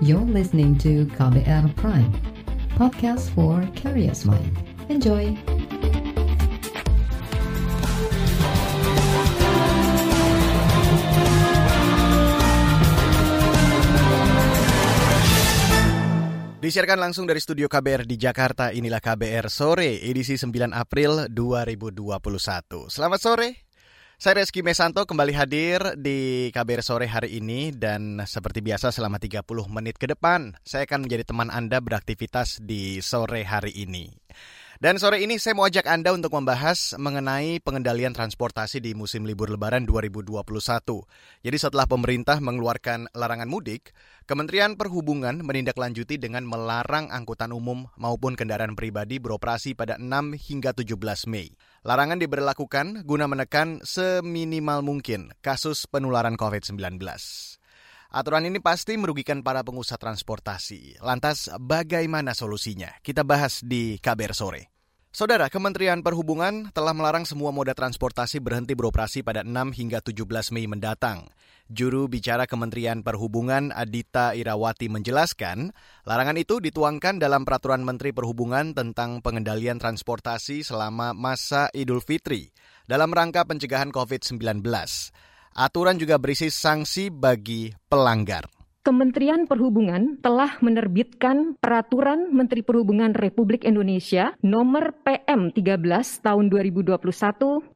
You're listening to KBR Prime, podcast for curious mind. Enjoy! Disiarkan langsung dari studio KBR di Jakarta, inilah KBR Sore, edisi 9 April 2021. Selamat sore, saya Reski Mesanto kembali hadir di KBR Sore hari ini dan seperti biasa selama 30 menit ke depan, saya akan menjadi teman Anda beraktivitas di sore hari ini. Dan sore ini saya mau ajak Anda untuk membahas mengenai pengendalian transportasi di musim libur lebaran 2021. Jadi setelah pemerintah mengeluarkan larangan mudik, Kementerian Perhubungan menindaklanjuti dengan melarang angkutan umum maupun kendaraan pribadi beroperasi pada 6 hingga 17 Mei. Larangan diberlakukan guna menekan seminimal mungkin kasus penularan COVID-19. Aturan ini pasti merugikan para pengusaha transportasi. Lantas bagaimana solusinya? Kita bahas di KBR sore. Saudara, Kementerian Perhubungan telah melarang semua moda transportasi berhenti beroperasi pada 6 hingga 17 Mei mendatang. Juru bicara Kementerian Perhubungan Adita Irawati menjelaskan, larangan itu dituangkan dalam Peraturan Menteri Perhubungan tentang pengendalian transportasi selama masa Idul Fitri dalam rangka pencegahan COVID-19. Aturan juga berisi sanksi bagi pelanggar. Kementerian Perhubungan telah menerbitkan Peraturan Menteri Perhubungan Republik Indonesia Nomor PM 13 Tahun 2021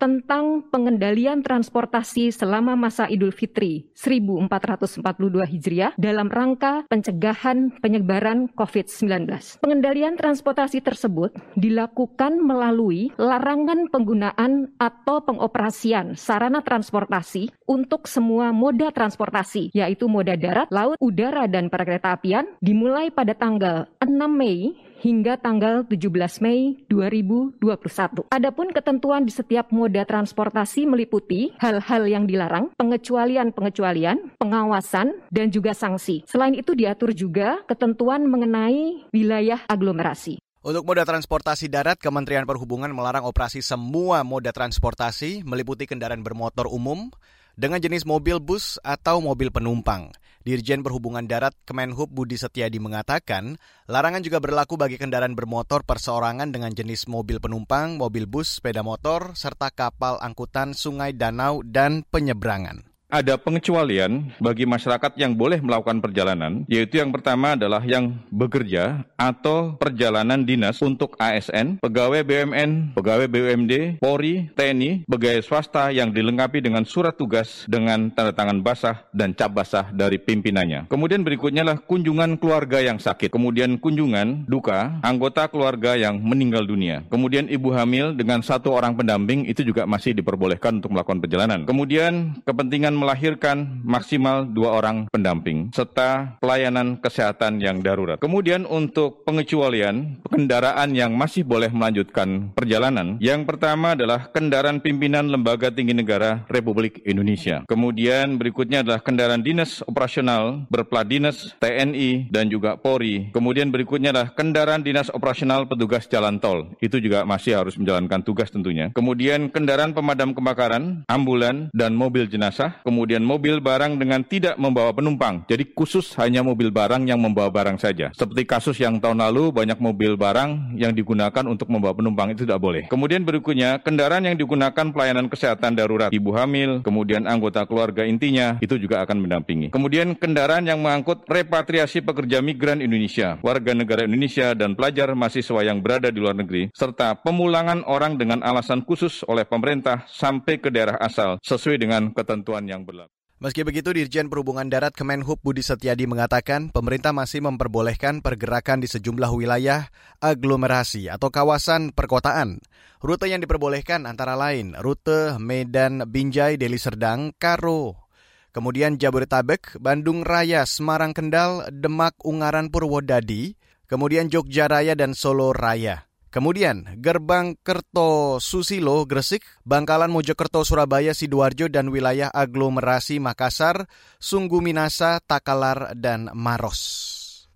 tentang pengendalian transportasi selama masa Idul Fitri 1442 Hijriah dalam rangka pencegahan penyebaran COVID-19. Pengendalian transportasi tersebut dilakukan melalui larangan penggunaan atau pengoperasian sarana transportasi untuk semua moda transportasi, yaitu moda darat, laut, laut, udara, dan perkereta apian dimulai pada tanggal 6 Mei hingga tanggal 17 Mei 2021. Adapun ketentuan di setiap moda transportasi meliputi hal-hal yang dilarang, pengecualian-pengecualian, pengawasan, dan juga sanksi. Selain itu diatur juga ketentuan mengenai wilayah aglomerasi. Untuk moda transportasi darat, Kementerian Perhubungan melarang operasi semua moda transportasi meliputi kendaraan bermotor umum dengan jenis mobil bus atau mobil penumpang. Dirjen Perhubungan Darat Kemenhub Budi Setiadi mengatakan, larangan juga berlaku bagi kendaraan bermotor perseorangan dengan jenis mobil penumpang, mobil bus, sepeda motor, serta kapal angkutan sungai, danau, dan penyeberangan ada pengecualian bagi masyarakat yang boleh melakukan perjalanan, yaitu yang pertama adalah yang bekerja atau perjalanan dinas untuk ASN, pegawai BUMN, pegawai BUMD, Polri, TNI, pegawai swasta yang dilengkapi dengan surat tugas dengan tanda tangan basah dan cap basah dari pimpinannya. Kemudian berikutnya adalah kunjungan keluarga yang sakit, kemudian kunjungan duka anggota keluarga yang meninggal dunia. Kemudian ibu hamil dengan satu orang pendamping itu juga masih diperbolehkan untuk melakukan perjalanan. Kemudian kepentingan melahirkan maksimal dua orang pendamping, serta pelayanan kesehatan yang darurat. Kemudian untuk pengecualian kendaraan yang masih boleh melanjutkan perjalanan, yang pertama adalah kendaraan pimpinan Lembaga Tinggi Negara Republik Indonesia. Kemudian berikutnya adalah kendaraan dinas operasional berplat dinas TNI dan juga Polri. Kemudian berikutnya adalah kendaraan dinas operasional petugas jalan tol. Itu juga masih harus menjalankan tugas tentunya. Kemudian kendaraan pemadam kebakaran, ambulan, dan mobil jenazah kemudian mobil barang dengan tidak membawa penumpang. Jadi khusus hanya mobil barang yang membawa barang saja. Seperti kasus yang tahun lalu banyak mobil barang yang digunakan untuk membawa penumpang itu tidak boleh. Kemudian berikutnya kendaraan yang digunakan pelayanan kesehatan darurat ibu hamil, kemudian anggota keluarga intinya itu juga akan mendampingi. Kemudian kendaraan yang mengangkut repatriasi pekerja migran Indonesia, warga negara Indonesia dan pelajar mahasiswa yang berada di luar negeri serta pemulangan orang dengan alasan khusus oleh pemerintah sampai ke daerah asal sesuai dengan ketentuan yang berlaku. Meski begitu, Dirjen Perhubungan Darat Kemenhub Budi Setiadi mengatakan pemerintah masih memperbolehkan pergerakan di sejumlah wilayah aglomerasi atau kawasan perkotaan. Rute yang diperbolehkan antara lain rute Medan Binjai Deli Serdang Karo, kemudian Jabodetabek, Bandung Raya, Semarang Kendal, Demak Ungaran Purwodadi, kemudian Jogja Raya dan Solo Raya. Kemudian Gerbang Kerto Susilo Gresik, Bangkalan Mojokerto Surabaya Sidoarjo dan wilayah aglomerasi Makassar, Sunggu Minasa, Takalar dan Maros.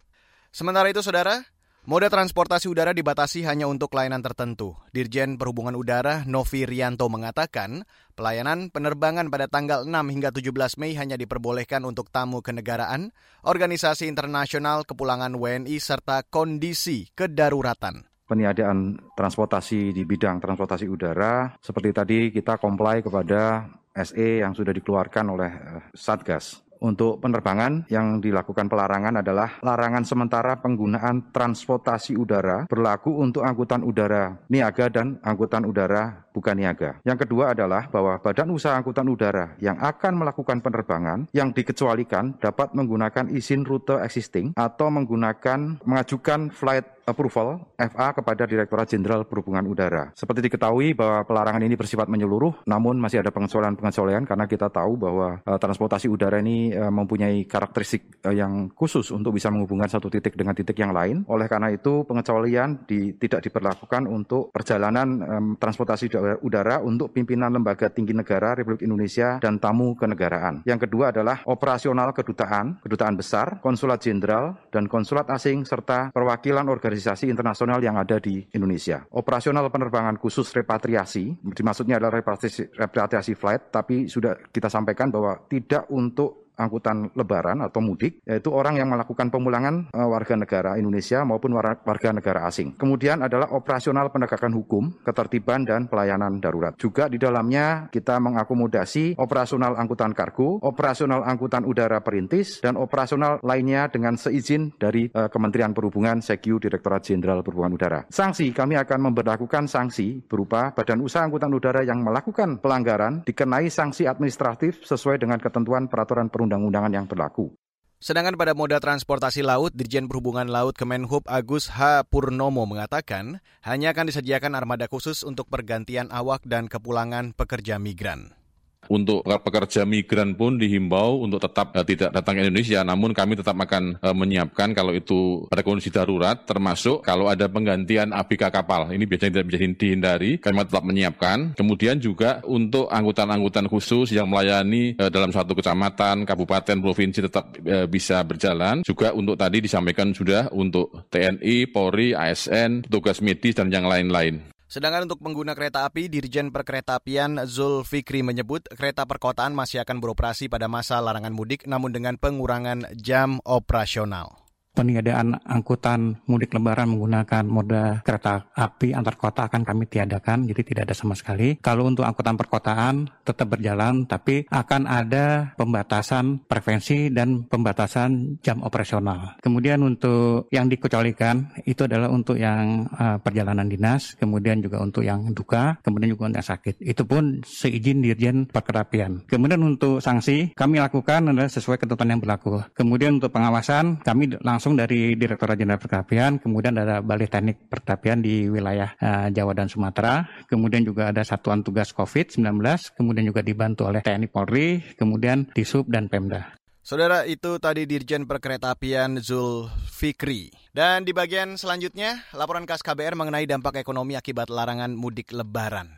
Sementara itu Saudara, Moda transportasi udara dibatasi hanya untuk layanan tertentu. Dirjen Perhubungan Udara Novi Rianto mengatakan, pelayanan penerbangan pada tanggal 6 hingga 17 Mei hanya diperbolehkan untuk tamu kenegaraan, organisasi internasional, kepulangan WNI, serta kondisi kedaruratan peniadaan transportasi di bidang transportasi udara. Seperti tadi kita comply kepada SE yang sudah dikeluarkan oleh eh, Satgas. Untuk penerbangan yang dilakukan pelarangan adalah larangan sementara penggunaan transportasi udara berlaku untuk angkutan udara niaga dan angkutan udara bukan niaga. Yang kedua adalah bahwa badan usaha angkutan udara yang akan melakukan penerbangan yang dikecualikan dapat menggunakan izin rute existing atau menggunakan mengajukan flight approval FA kepada Direktorat Jenderal Perhubungan Udara. Seperti diketahui bahwa pelarangan ini bersifat menyeluruh, namun masih ada pengecualian-pengecualian karena kita tahu bahwa uh, transportasi udara ini uh, mempunyai karakteristik uh, yang khusus untuk bisa menghubungkan satu titik dengan titik yang lain. Oleh karena itu, pengecualian di, tidak diperlakukan untuk perjalanan um, transportasi udara untuk pimpinan lembaga tinggi negara Republik Indonesia dan tamu kenegaraan. Yang kedua adalah operasional kedutaan, kedutaan besar, konsulat jenderal, dan konsulat asing serta perwakilan organisasi organisasi internasional yang ada di Indonesia. Operasional penerbangan khusus repatriasi, maksudnya adalah repatriasi, repatriasi flight, tapi sudah kita sampaikan bahwa tidak untuk angkutan lebaran atau mudik, yaitu orang yang melakukan pemulangan e, warga negara Indonesia maupun warga negara asing. Kemudian adalah operasional penegakan hukum, ketertiban, dan pelayanan darurat. Juga di dalamnya kita mengakomodasi operasional angkutan kargo, operasional angkutan udara perintis, dan operasional lainnya dengan seizin dari e, Kementerian Perhubungan, Sekiu Direktorat Jenderal Perhubungan Udara. Sanksi, kami akan memperlakukan sanksi berupa badan usaha angkutan udara yang melakukan pelanggaran dikenai sanksi administratif sesuai dengan ketentuan peraturan perundang undang-undangan yang berlaku. Sedangkan pada moda transportasi laut, Dirjen Perhubungan Laut Kemenhub Agus H. Purnomo mengatakan hanya akan disediakan armada khusus untuk pergantian awak dan kepulangan pekerja migran. Untuk pekerja migran pun dihimbau untuk tetap uh, tidak datang ke Indonesia, namun kami tetap akan uh, menyiapkan kalau itu pada kondisi darurat, termasuk kalau ada penggantian ABK kapal. Ini biasanya tidak bisa dihindari, kami tetap menyiapkan. Kemudian juga untuk angkutan-angkutan khusus yang melayani uh, dalam satu kecamatan, kabupaten, provinsi tetap uh, bisa berjalan. Juga untuk tadi disampaikan sudah untuk TNI, Polri, ASN, petugas medis, dan yang lain-lain. Sedangkan untuk pengguna kereta api, Dirjen Perkeretaapian Zul Fikri menyebut kereta perkotaan masih akan beroperasi pada masa larangan mudik namun dengan pengurangan jam operasional peniadaan angkutan mudik lebaran menggunakan moda kereta api antar kota akan kami tiadakan, jadi tidak ada sama sekali. Kalau untuk angkutan perkotaan tetap berjalan, tapi akan ada pembatasan frekuensi dan pembatasan jam operasional. Kemudian untuk yang dikecualikan itu adalah untuk yang uh, perjalanan dinas, kemudian juga untuk yang duka, kemudian juga untuk yang sakit. Itu pun seizin Dirjen Perkerapian. Kemudian untuk sanksi kami lakukan adalah sesuai ketentuan yang berlaku. Kemudian untuk pengawasan kami langsung langsung dari Direktorat Jenderal Pertapian, kemudian ada Balai Teknik Pertapian di wilayah uh, Jawa dan Sumatera, kemudian juga ada Satuan Tugas COVID-19, kemudian juga dibantu oleh TNI Polri, kemudian Disub dan Pemda. Saudara itu tadi Dirjen Perkeretaapian Zul Fikri. Dan di bagian selanjutnya, laporan khas KBR mengenai dampak ekonomi akibat larangan mudik lebaran.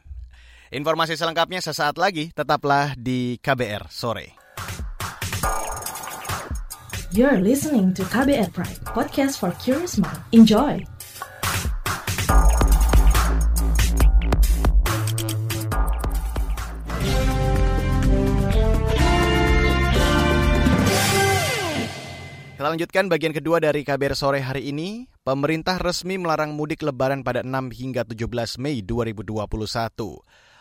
Informasi selengkapnya sesaat lagi, tetaplah di KBR sore. You're listening to KBR Pride, podcast for curious mind. Enjoy! Kita lanjutkan bagian kedua dari KBR sore hari ini. Pemerintah resmi melarang mudik lebaran pada 6 hingga 17 Mei 2021.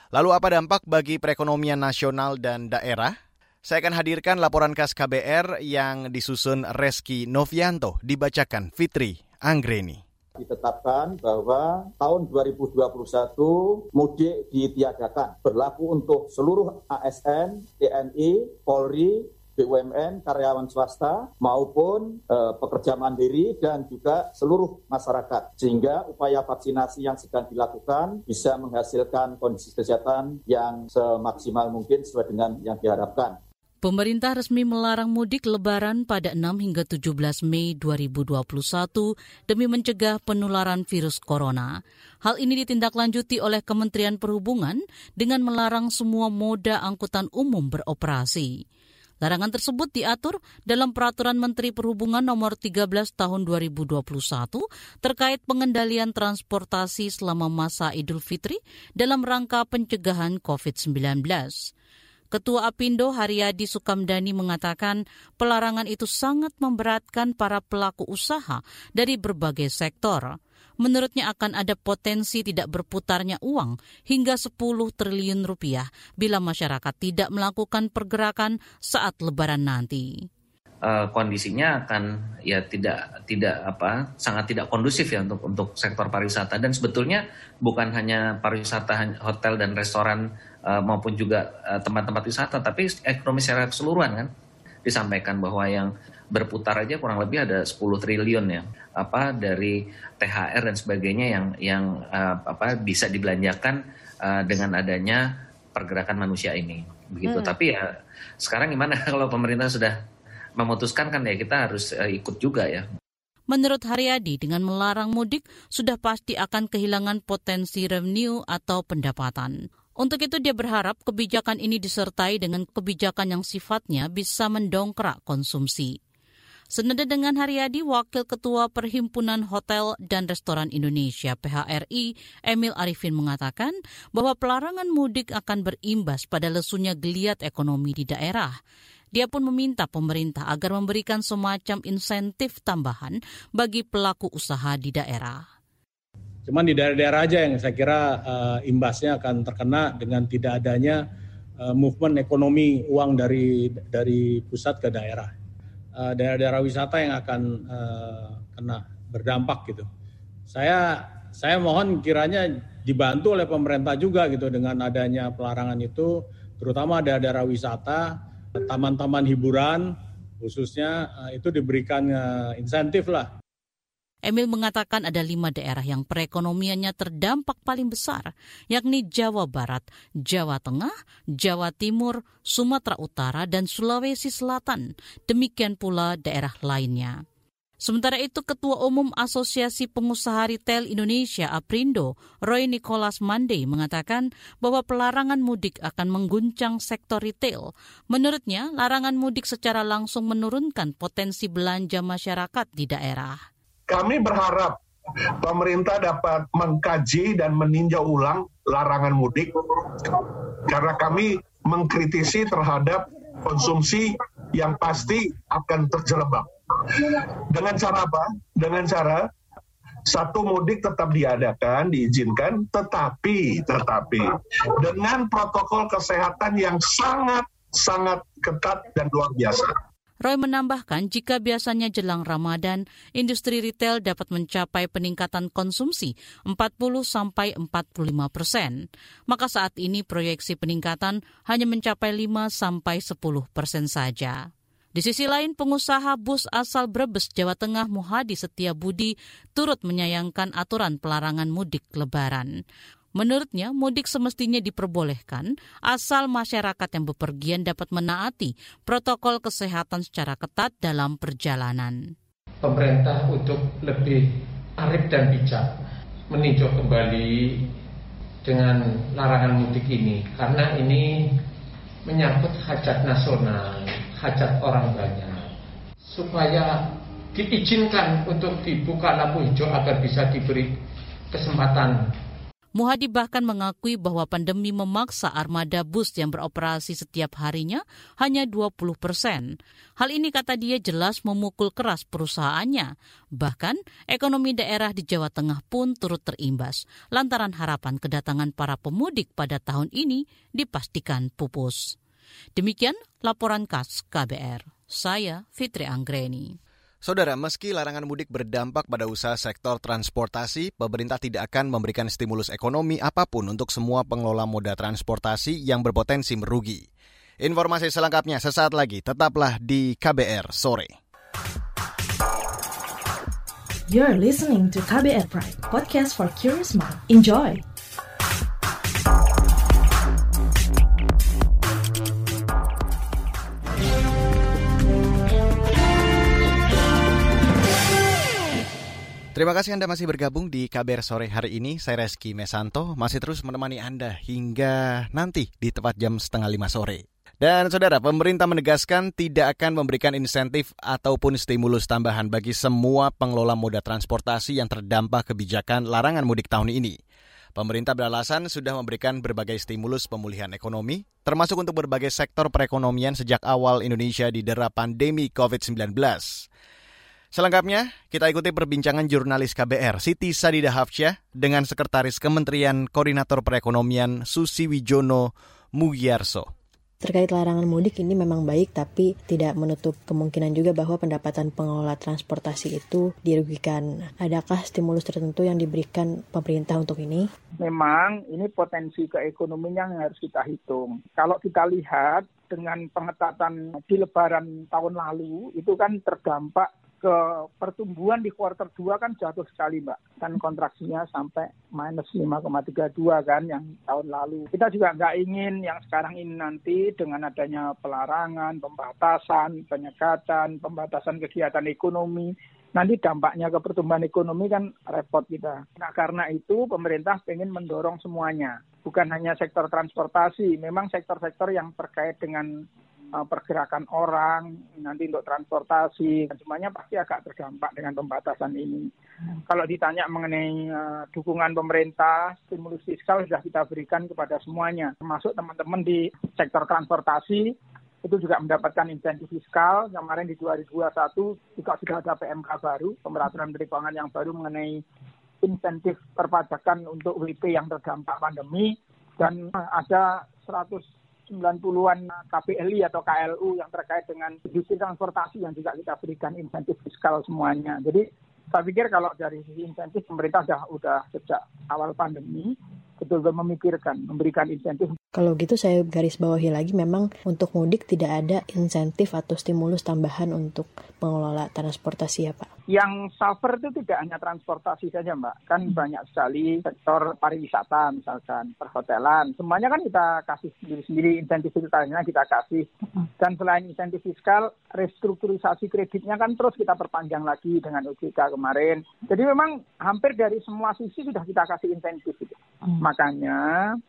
Lalu apa dampak bagi perekonomian nasional dan daerah? Saya akan hadirkan laporan khas KBR yang disusun Reski Novianto, dibacakan Fitri Anggreni ditetapkan bahwa tahun 2021 mudik ditiadakan berlaku untuk seluruh ASN, TNI, Polri, BUMN, karyawan swasta maupun e, pekerja mandiri dan juga seluruh masyarakat. Sehingga upaya vaksinasi yang sedang dilakukan bisa menghasilkan kondisi kesehatan yang semaksimal mungkin sesuai dengan yang diharapkan. Pemerintah resmi melarang mudik lebaran pada 6 hingga 17 Mei 2021 demi mencegah penularan virus corona. Hal ini ditindaklanjuti oleh Kementerian Perhubungan dengan melarang semua moda angkutan umum beroperasi. Larangan tersebut diatur dalam Peraturan Menteri Perhubungan Nomor 13 Tahun 2021 terkait pengendalian transportasi selama masa Idul Fitri dalam rangka pencegahan COVID-19. Ketua Apindo Haryadi Sukamdani mengatakan pelarangan itu sangat memberatkan para pelaku usaha dari berbagai sektor. Menurutnya akan ada potensi tidak berputarnya uang hingga 10 triliun rupiah bila masyarakat tidak melakukan pergerakan saat lebaran nanti. Uh, kondisinya akan ya tidak tidak apa sangat tidak kondusif ya untuk untuk sektor pariwisata dan sebetulnya bukan hanya pariwisata hotel dan restoran uh, maupun juga uh, tempat-tempat wisata tapi ekonomi secara keseluruhan kan disampaikan bahwa yang berputar aja kurang lebih ada 10 triliun ya apa dari THR dan sebagainya yang yang uh, apa bisa dibelanjakan uh, dengan adanya pergerakan manusia ini begitu. Hmm. Tapi ya sekarang gimana kalau pemerintah sudah memutuskan kan ya kita harus uh, ikut juga ya. Menurut Haryadi, dengan melarang mudik sudah pasti akan kehilangan potensi revenue atau pendapatan. Untuk itu dia berharap kebijakan ini disertai dengan kebijakan yang sifatnya bisa mendongkrak konsumsi. Senada dengan Haryadi, Wakil Ketua Perhimpunan Hotel dan Restoran Indonesia PHRI, Emil Arifin mengatakan bahwa pelarangan mudik akan berimbas pada lesunya geliat ekonomi di daerah. Dia pun meminta pemerintah agar memberikan semacam insentif tambahan bagi pelaku usaha di daerah. Cuman di daerah-daerah aja yang saya kira uh, imbasnya akan terkena dengan tidak adanya uh, movement ekonomi uang dari dari pusat ke daerah. Eh, daerah-daerah wisata yang akan uh, kena berdampak gitu. Saya saya mohon kiranya dibantu oleh pemerintah juga gitu dengan adanya pelarangan itu, terutama daerah-daerah wisata, taman-taman hiburan khususnya uh, itu diberikan uh, insentif lah Emil mengatakan ada lima daerah yang perekonomiannya terdampak paling besar, yakni Jawa Barat, Jawa Tengah, Jawa Timur, Sumatera Utara, dan Sulawesi Selatan. Demikian pula daerah lainnya. Sementara itu, Ketua Umum Asosiasi Pengusaha Retail Indonesia Aprindo, Roy Nicholas Monday mengatakan bahwa pelarangan mudik akan mengguncang sektor retail. Menurutnya, larangan mudik secara langsung menurunkan potensi belanja masyarakat di daerah. Kami berharap pemerintah dapat mengkaji dan meninjau ulang larangan mudik karena kami mengkritisi terhadap konsumsi yang pasti akan terjelebak. Dengan cara apa? Dengan cara satu mudik tetap diadakan, diizinkan, tetapi tetapi dengan protokol kesehatan yang sangat sangat ketat dan luar biasa. Roy menambahkan jika biasanya jelang Ramadan, industri retail dapat mencapai peningkatan konsumsi 40 sampai 45 persen. Maka saat ini proyeksi peningkatan hanya mencapai 5 sampai 10 persen saja. Di sisi lain, pengusaha bus asal Brebes, Jawa Tengah Muhadi Setia Budi turut menyayangkan aturan pelarangan mudik lebaran. Menurutnya, mudik semestinya diperbolehkan asal masyarakat yang bepergian dapat menaati protokol kesehatan secara ketat dalam perjalanan. Pemerintah untuk lebih arif dan bijak meninjau kembali dengan larangan mudik ini karena ini menyangkut hajat nasional, hajat orang banyak supaya diizinkan untuk dibuka lampu hijau agar bisa diberi kesempatan Muhadi bahkan mengakui bahwa pandemi memaksa armada bus yang beroperasi setiap harinya hanya 20 persen. Hal ini kata dia jelas memukul keras perusahaannya. Bahkan ekonomi daerah di Jawa Tengah pun turut terimbas lantaran harapan kedatangan para pemudik pada tahun ini dipastikan pupus. Demikian laporan khas KBR. Saya Fitri Anggreni. Saudara, meski larangan mudik berdampak pada usaha sektor transportasi, pemerintah tidak akan memberikan stimulus ekonomi apa pun untuk semua pengelola moda transportasi yang berpotensi merugi. Informasi selengkapnya sesaat lagi, tetaplah di KBR sore. You're listening to KBR Pride, podcast for curious mind. Enjoy! Terima kasih Anda masih bergabung di KBR sore hari ini. Saya Reski Mesanto masih terus menemani Anda hingga nanti di tepat jam setengah lima sore. Dan saudara, pemerintah menegaskan tidak akan memberikan insentif ataupun stimulus tambahan bagi semua pengelola moda transportasi yang terdampak kebijakan larangan mudik tahun ini. Pemerintah beralasan sudah memberikan berbagai stimulus pemulihan ekonomi, termasuk untuk berbagai sektor perekonomian sejak awal Indonesia didera pandemi COVID-19. Selengkapnya, kita ikuti perbincangan jurnalis KBR Siti Sadida Hafsyah dengan Sekretaris Kementerian Koordinator Perekonomian Susi Wijono Mugiyarso. Terkait larangan mudik ini memang baik, tapi tidak menutup kemungkinan juga bahwa pendapatan pengelola transportasi itu dirugikan. Adakah stimulus tertentu yang diberikan pemerintah untuk ini? Memang ini potensi keekonominya yang harus kita hitung. Kalau kita lihat dengan pengetatan di lebaran tahun lalu, itu kan terdampak ke pertumbuhan di kuartal 2 kan jatuh sekali Mbak. Kan kontraksinya sampai minus 5,32 kan yang tahun lalu. Kita juga nggak ingin yang sekarang ini nanti dengan adanya pelarangan, pembatasan, penyekatan, pembatasan kegiatan ekonomi, nanti dampaknya ke pertumbuhan ekonomi kan repot kita. Nah karena itu pemerintah ingin mendorong semuanya. Bukan hanya sektor transportasi, memang sektor-sektor yang terkait dengan pergerakan orang, nanti untuk transportasi, dan semuanya pasti agak terdampak dengan pembatasan ini. Hmm. Kalau ditanya mengenai uh, dukungan pemerintah, stimulus fiskal sudah kita berikan kepada semuanya, termasuk teman-teman di sektor transportasi, itu juga mendapatkan insentif fiskal. Kemarin di 2021 juga sudah ada PMK baru, pemberaturan menteri keuangan yang baru mengenai insentif perpajakan untuk WP yang terdampak pandemi dan uh, ada 100 90-an KPLI atau KLU yang terkait dengan industri transportasi yang juga kita berikan insentif fiskal semuanya. Jadi saya pikir kalau dari sisi insentif pemerintah sudah, sudah sejak awal pandemi betul-betul memikirkan, memberikan insentif. Kalau gitu saya garis bawahi lagi memang untuk mudik tidak ada insentif atau stimulus tambahan untuk pengelola transportasi ya Pak? Yang suffer itu tidak hanya transportasi saja Mbak, kan hmm. banyak sekali sektor pariwisata misalkan, perhotelan, semuanya kan kita kasih sendiri-sendiri insentif fiskalnya kita kasih. Hmm. Dan selain insentif fiskal, restrukturisasi kreditnya kan terus kita perpanjang lagi dengan OJK kemarin. Jadi memang hampir dari semua sisi sudah kita kasih insentif. Gitu. Hmm. Makanya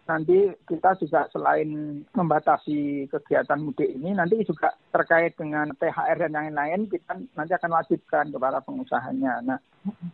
nanti kita juga selain membatasi kegiatan mudik ini, nanti juga terkait dengan THR dan yang lain kita nanti akan wajibkan kepada pengusahanya. Nah,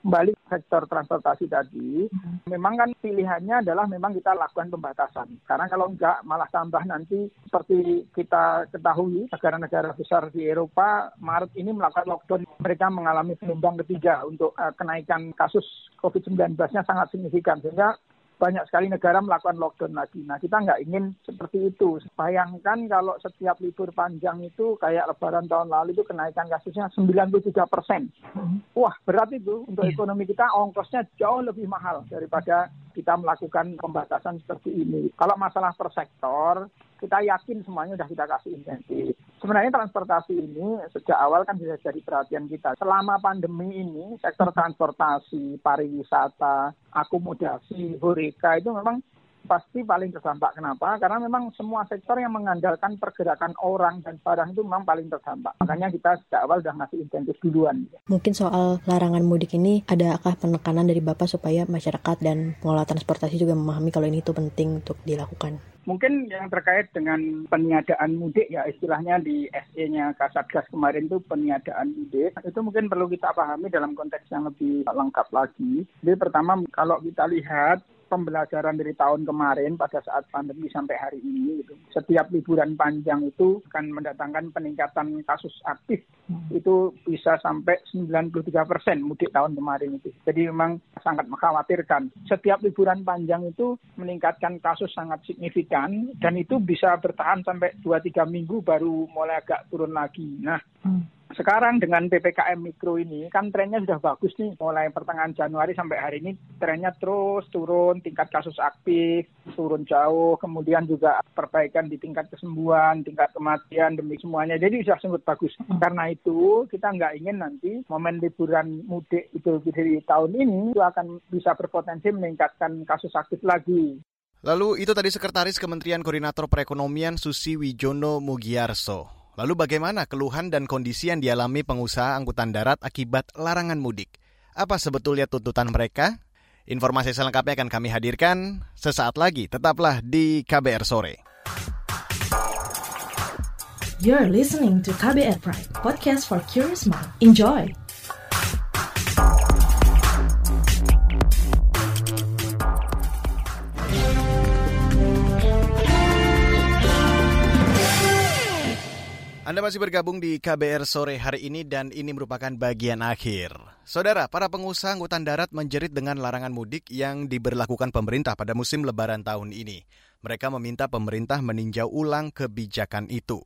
kembali sektor transportasi tadi, memang kan pilihannya adalah memang kita lakukan pembatasan. Karena kalau enggak malah tambah nanti seperti kita ketahui negara-negara besar di Eropa Maret ini melakukan lockdown. Mereka mengalami gelombang ketiga untuk uh, kenaikan kasus COVID-19-nya sangat signifikan. Sehingga banyak sekali negara melakukan lockdown lagi. Nah, kita nggak ingin seperti itu. Bayangkan kalau setiap libur panjang itu kayak lebaran tahun lalu itu kenaikan kasusnya 93 persen. Hmm. Wah, berat itu. Untuk iya. ekonomi kita ongkosnya jauh lebih mahal daripada kita melakukan pembatasan seperti ini. Kalau masalah per sektor, kita yakin semuanya sudah kita kasih insentif. Sebenarnya transportasi ini sejak awal kan sudah jadi perhatian kita. Selama pandemi ini, sektor transportasi, pariwisata, akomodasi, horeca itu memang pasti paling terdampak. Kenapa? Karena memang semua sektor yang mengandalkan pergerakan orang dan barang itu memang paling terdampak. Makanya kita sejak awal sudah ngasih insentif duluan. Mungkin soal larangan mudik ini, adakah penekanan dari Bapak supaya masyarakat dan pengelola transportasi juga memahami kalau ini itu penting untuk dilakukan? Mungkin yang terkait dengan peniadaan mudik ya istilahnya di SE-nya Kasatgas kemarin itu peniadaan mudik itu mungkin perlu kita pahami dalam konteks yang lebih lengkap lagi. Jadi pertama kalau kita lihat pembelajaran dari tahun kemarin pada saat pandemi sampai hari ini gitu. Setiap liburan panjang itu akan mendatangkan peningkatan kasus aktif hmm. itu bisa sampai 93 persen mudik tahun kemarin itu. Jadi memang sangat mengkhawatirkan. Setiap liburan panjang itu meningkatkan kasus sangat signifikan dan itu bisa bertahan sampai 2-3 minggu baru mulai agak turun lagi. Nah, hmm sekarang dengan PPKM Mikro ini kan trennya sudah bagus nih. Mulai pertengahan Januari sampai hari ini trennya terus turun. Tingkat kasus aktif turun jauh. Kemudian juga perbaikan di tingkat kesembuhan tingkat kematian demi semuanya. Jadi sudah sangat bagus. Karena itu kita nggak ingin nanti momen liburan mudik itu di tahun ini itu akan bisa berpotensi meningkatkan kasus aktif lagi. Lalu itu tadi Sekretaris Kementerian Koordinator Perekonomian Susi Wijono Mugiarso. Lalu bagaimana keluhan dan kondisi yang dialami pengusaha angkutan darat akibat larangan mudik? Apa sebetulnya tuntutan mereka? Informasi selengkapnya akan kami hadirkan sesaat lagi. Tetaplah di KBR Sore. You're listening to KBR Pride, podcast for curious mind. Enjoy! Anda masih bergabung di KBR sore hari ini dan ini merupakan bagian akhir. Saudara, para pengusaha angkutan darat menjerit dengan larangan mudik yang diberlakukan pemerintah pada musim lebaran tahun ini. Mereka meminta pemerintah meninjau ulang kebijakan itu.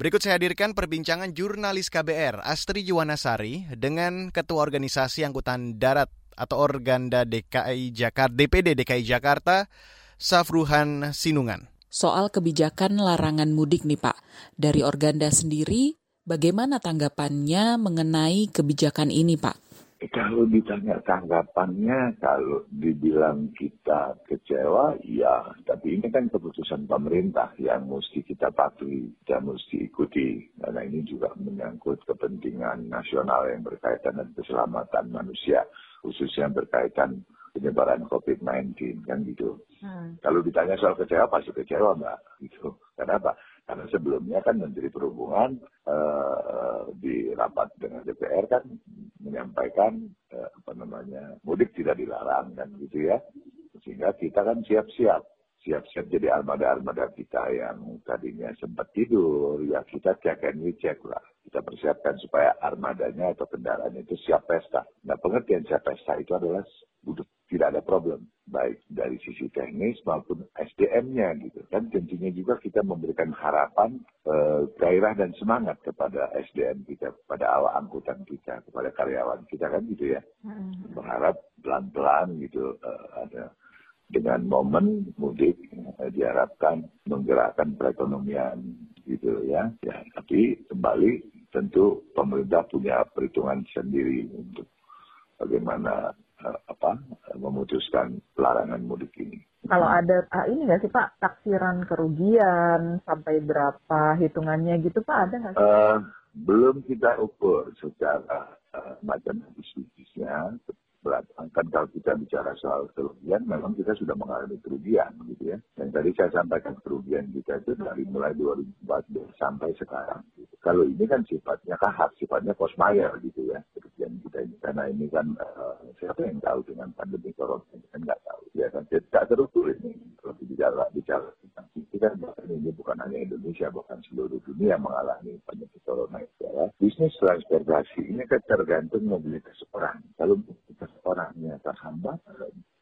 Berikut saya hadirkan perbincangan jurnalis KBR Astri Yuwanasari dengan Ketua Organisasi Angkutan Darat atau Organda DKI Jakarta, DPD DKI Jakarta, Safruhan Sinungan soal kebijakan larangan mudik nih Pak. Dari Organda sendiri, bagaimana tanggapannya mengenai kebijakan ini Pak? Kalau ditanya tanggapannya, kalau dibilang kita kecewa, ya. Tapi ini kan keputusan pemerintah yang mesti kita patuhi dan mesti ikuti. Karena ini juga menyangkut kepentingan nasional yang berkaitan dengan keselamatan manusia, khususnya berkaitan penyebaran COVID-19 kan gitu. Hmm. Kalau ditanya soal kecewa pasti kecewa mbak gitu. Kenapa? Karena sebelumnya kan Menteri Perhubungan uh, di rapat dengan DPR kan menyampaikan uh, apa namanya mudik tidak dilarang kan gitu ya. Sehingga kita kan siap-siap siap-siap jadi armada-armada kita yang tadinya sempat tidur, ya kita cek and recheck lah. Kita persiapkan supaya armadanya atau kendaraan itu siap pesta. Nah pengertian siap pesta itu adalah udah tidak ada problem baik dari sisi teknis maupun SDM-nya gitu kan. Tentunya juga kita memberikan harapan e, gairah dan semangat kepada SDM kita kepada awak angkutan kita kepada karyawan kita kan gitu ya. Hmm. berharap pelan-pelan gitu e, ada dengan momen mudik e, diharapkan menggerakkan perekonomian gitu ya. Ya tapi kembali tentu pemerintah punya perhitungan sendiri untuk bagaimana apa memutuskan pelarangan mudik ini. Kalau ada ah, ini nggak sih Pak taksiran kerugian sampai berapa hitungannya gitu Pak ada nggak sih? Uh, belum kita ukur secara uh, macam bisnisnya kan kalau kita bicara soal kerugian, memang kita sudah mengalami kerugian gitu ya. Yang tadi saya sampaikan kerugian kita itu dari mulai 2014 sampai sekarang. Gitu. Kalau ini kan sifatnya kahar, sifatnya kosmayer gitu ya kerugian kita ini. Karena ini kan uh, siapa yang tahu dengan pandemi corona ini kan nggak tahu. Ya kan tidak terukur ini. Kalau bicara bicara tentang kan bahkan ini bukan hanya Indonesia, bahkan seluruh dunia mengalami pandemi corona itu ya. Bisnis transportasi ini kan tergantung mobilitas orang. Kalau mobilitas orangnya terhambat,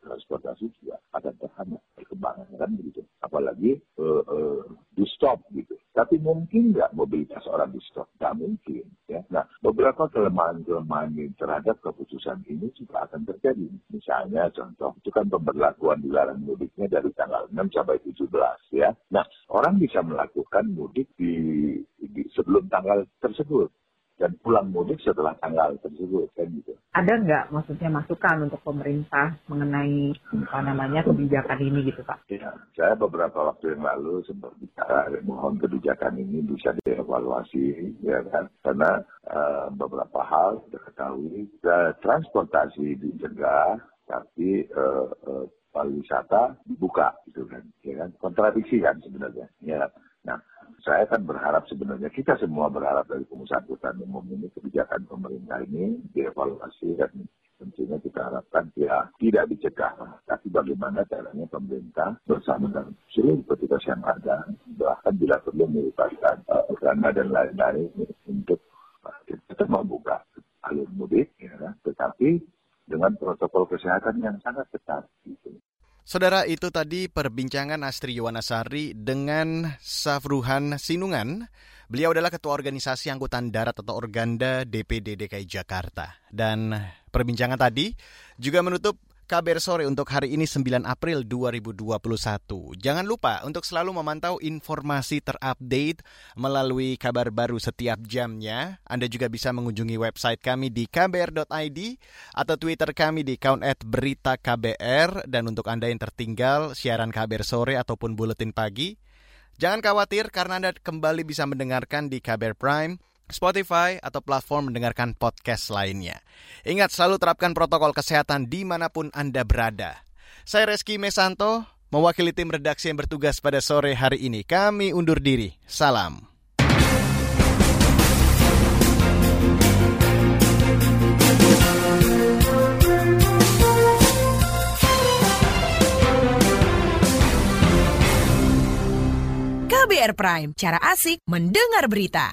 transportasi juga akan terhambat perkembangan kan begitu. Apalagi uh, uh, di stop gitu. Tapi mungkin nggak mobilitas orang di stop? Nggak mungkin. Ya. Nah, beberapa kelemahan-kelemahan terhadap keputusan ini juga akan terjadi. Misalnya contoh itu kan pemberlakuan dilarang mudiknya dari tanggal 6 sampai 17 ya. Nah, orang bisa melakukan mudik di, di sebelum tanggal tersebut dan pulang mudik setelah tanggal tersebut kan gitu. Ada nggak maksudnya masukan untuk pemerintah mengenai apa namanya kebijakan ini gitu Pak? Ya, saya beberapa waktu yang lalu sempat bicara mohon kebijakan ini bisa dievaluasi ya kan karena uh, beberapa hal kita ketahui uh, transportasi dicegah tapi uh, uh, pariwisata dibuka gitu kan ya kan kontradiksi kan sebenarnya ya nah saya kan berharap sebenarnya kita semua berharap dari pengusaha angkutan umum ini kebijakan pemerintah ini dievaluasi dan tentunya kita harapkan ya tidak dicegah tapi bagaimana caranya pemerintah bersama dengan seluruh petugas yang ada bahkan bila perlu melibatkan uh, dan lain-lain untuk kita membuka alur mudik ya, tetapi dengan protokol kesehatan yang sangat ketat gitu. Saudara itu tadi perbincangan Astri Yuwanasari dengan Safruhan Sinungan. Beliau adalah Ketua Organisasi Angkutan Darat atau Organda DPD DKI Jakarta. Dan perbincangan tadi juga menutup KBR sore untuk hari ini 9 April 2021. Jangan lupa untuk selalu memantau informasi terupdate melalui kabar baru setiap jamnya. Anda juga bisa mengunjungi website kami di kbr.id atau Twitter kami di account berita KBR. Dan untuk Anda yang tertinggal siaran KBR sore ataupun buletin pagi, jangan khawatir karena Anda kembali bisa mendengarkan di KBR Prime Spotify, atau platform mendengarkan podcast lainnya. Ingat selalu terapkan protokol kesehatan di mana pun Anda berada. Saya Reski Mesanto, mewakili tim redaksi yang bertugas pada sore hari ini. Kami undur diri. Salam. KBR Prime, cara asik mendengar berita.